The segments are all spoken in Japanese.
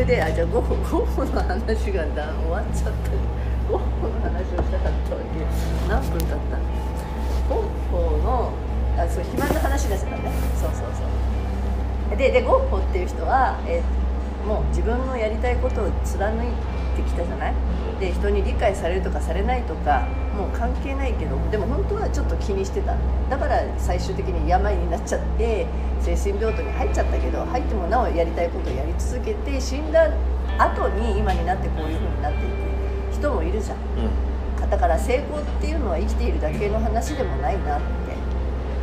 れであじゃあゴッホゴッホの話がだ終わっちゃった。ゴッホの話をしたかったわけ。何分経った？ゴッホのあそう肥満の話ですからね。そうそうそう。ででゴッホっていう人は、えーもう自分のやりたいことを貫いてきたじゃない？で人に理解されるとかされないとかもう関係ないけどでも本当はちょっと気にしてた。だから最終的に病になっちゃって精神病棟に入っちゃったけど入ってもなおやりたいことをやり続けて死んだ後に今になってこういう風になっていく人もいるじゃん。うん。だから成功っていうのは生きているだけの話でもないなって。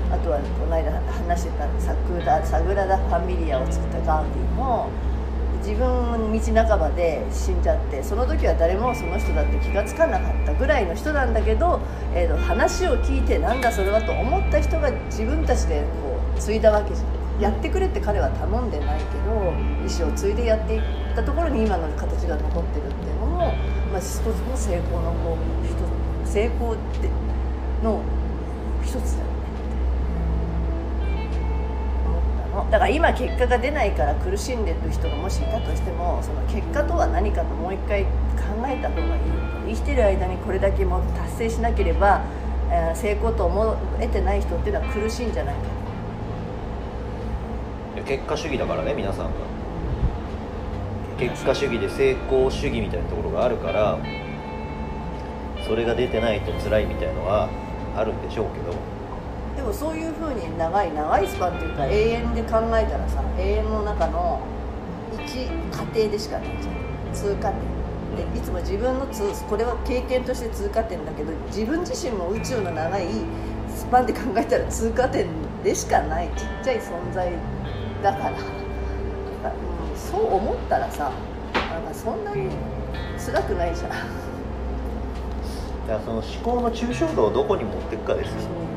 あとはこの間話してたサグラサグラダ・ファミリアを作ったガウディも自分道半ばで死んじゃってその時は誰もその人だって気が付かなかったぐらいの人なんだけど、えーと話を聞いてなんだそれはと思った人が自分たちでこう継いだわけじゃん。やってくれって彼は頼んでないけど意思を継いでやっていったところに今の形が残ってるっていうのも、まあ、一つの成功のこう一つ成功っての一つだよね思ったのだから今結果が出ないから苦しんでる人がもしいたとしてもその結果とは何かともう一回考えた方がいい。生きてる間にこれだけも達成しなければ、えー成功と思えてない人っていうのは苦しいんじゃないか。結果主義だからね皆さんが。結果主義で成功主義みたいなところがあるからそれが出てないと辛いみたいのはあるんでしょうけどでもそういうふうに長い長いスパンっていうか永遠で考えたらさ永遠の中の一過程でしかないじゃん。通過点。でいつも自分の通これは経験として通過点だけど自分自身も宇宙の長いスパンで考えたら通過点でしかない。ちっちゃい存在だから、うん、そう思ったらさなんかそんなに辛くないじゃん。だからその思考の抽象度をどこに持っていくかですよ。人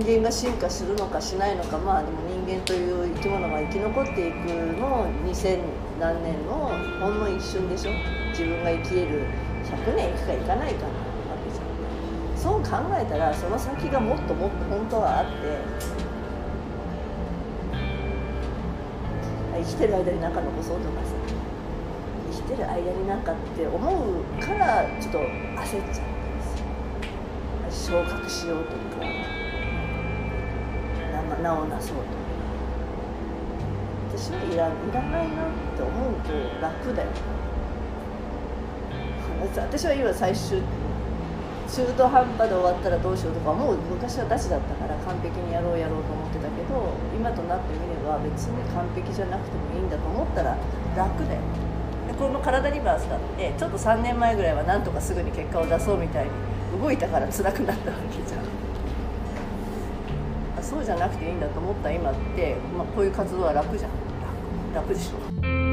間が進化するのかしないのかまあでも人間という生き物が生き残っていくの2000何年のほんの一瞬でしょ。自分が生きれる100年いくかいかないかなわけじゃんそう考えたらその先がもっともっと本当はあって。生きてる間に何か残そうとかさ。生きてる間になんかって思うからちょっと焦っちゃうんです。よ昇格しようとか。名をなそうとか私はいらいらないなって思うと楽だよ。私は今最終中途半端で終わったらどうしようとかもう昔はダチだったから完璧にやろうやろうと思ってたけど今となってみれば別に完璧じゃなくてもいいんだと思ったら楽だよでこの体リバースだってちょっと3年前ぐらいはなんとかすぐに結果を出そうみたいに動いたから辛くなったわけじゃん。あそうじゃなくていいんだと思った今って、まあ、こういう活動は楽じゃん。楽楽でしょ。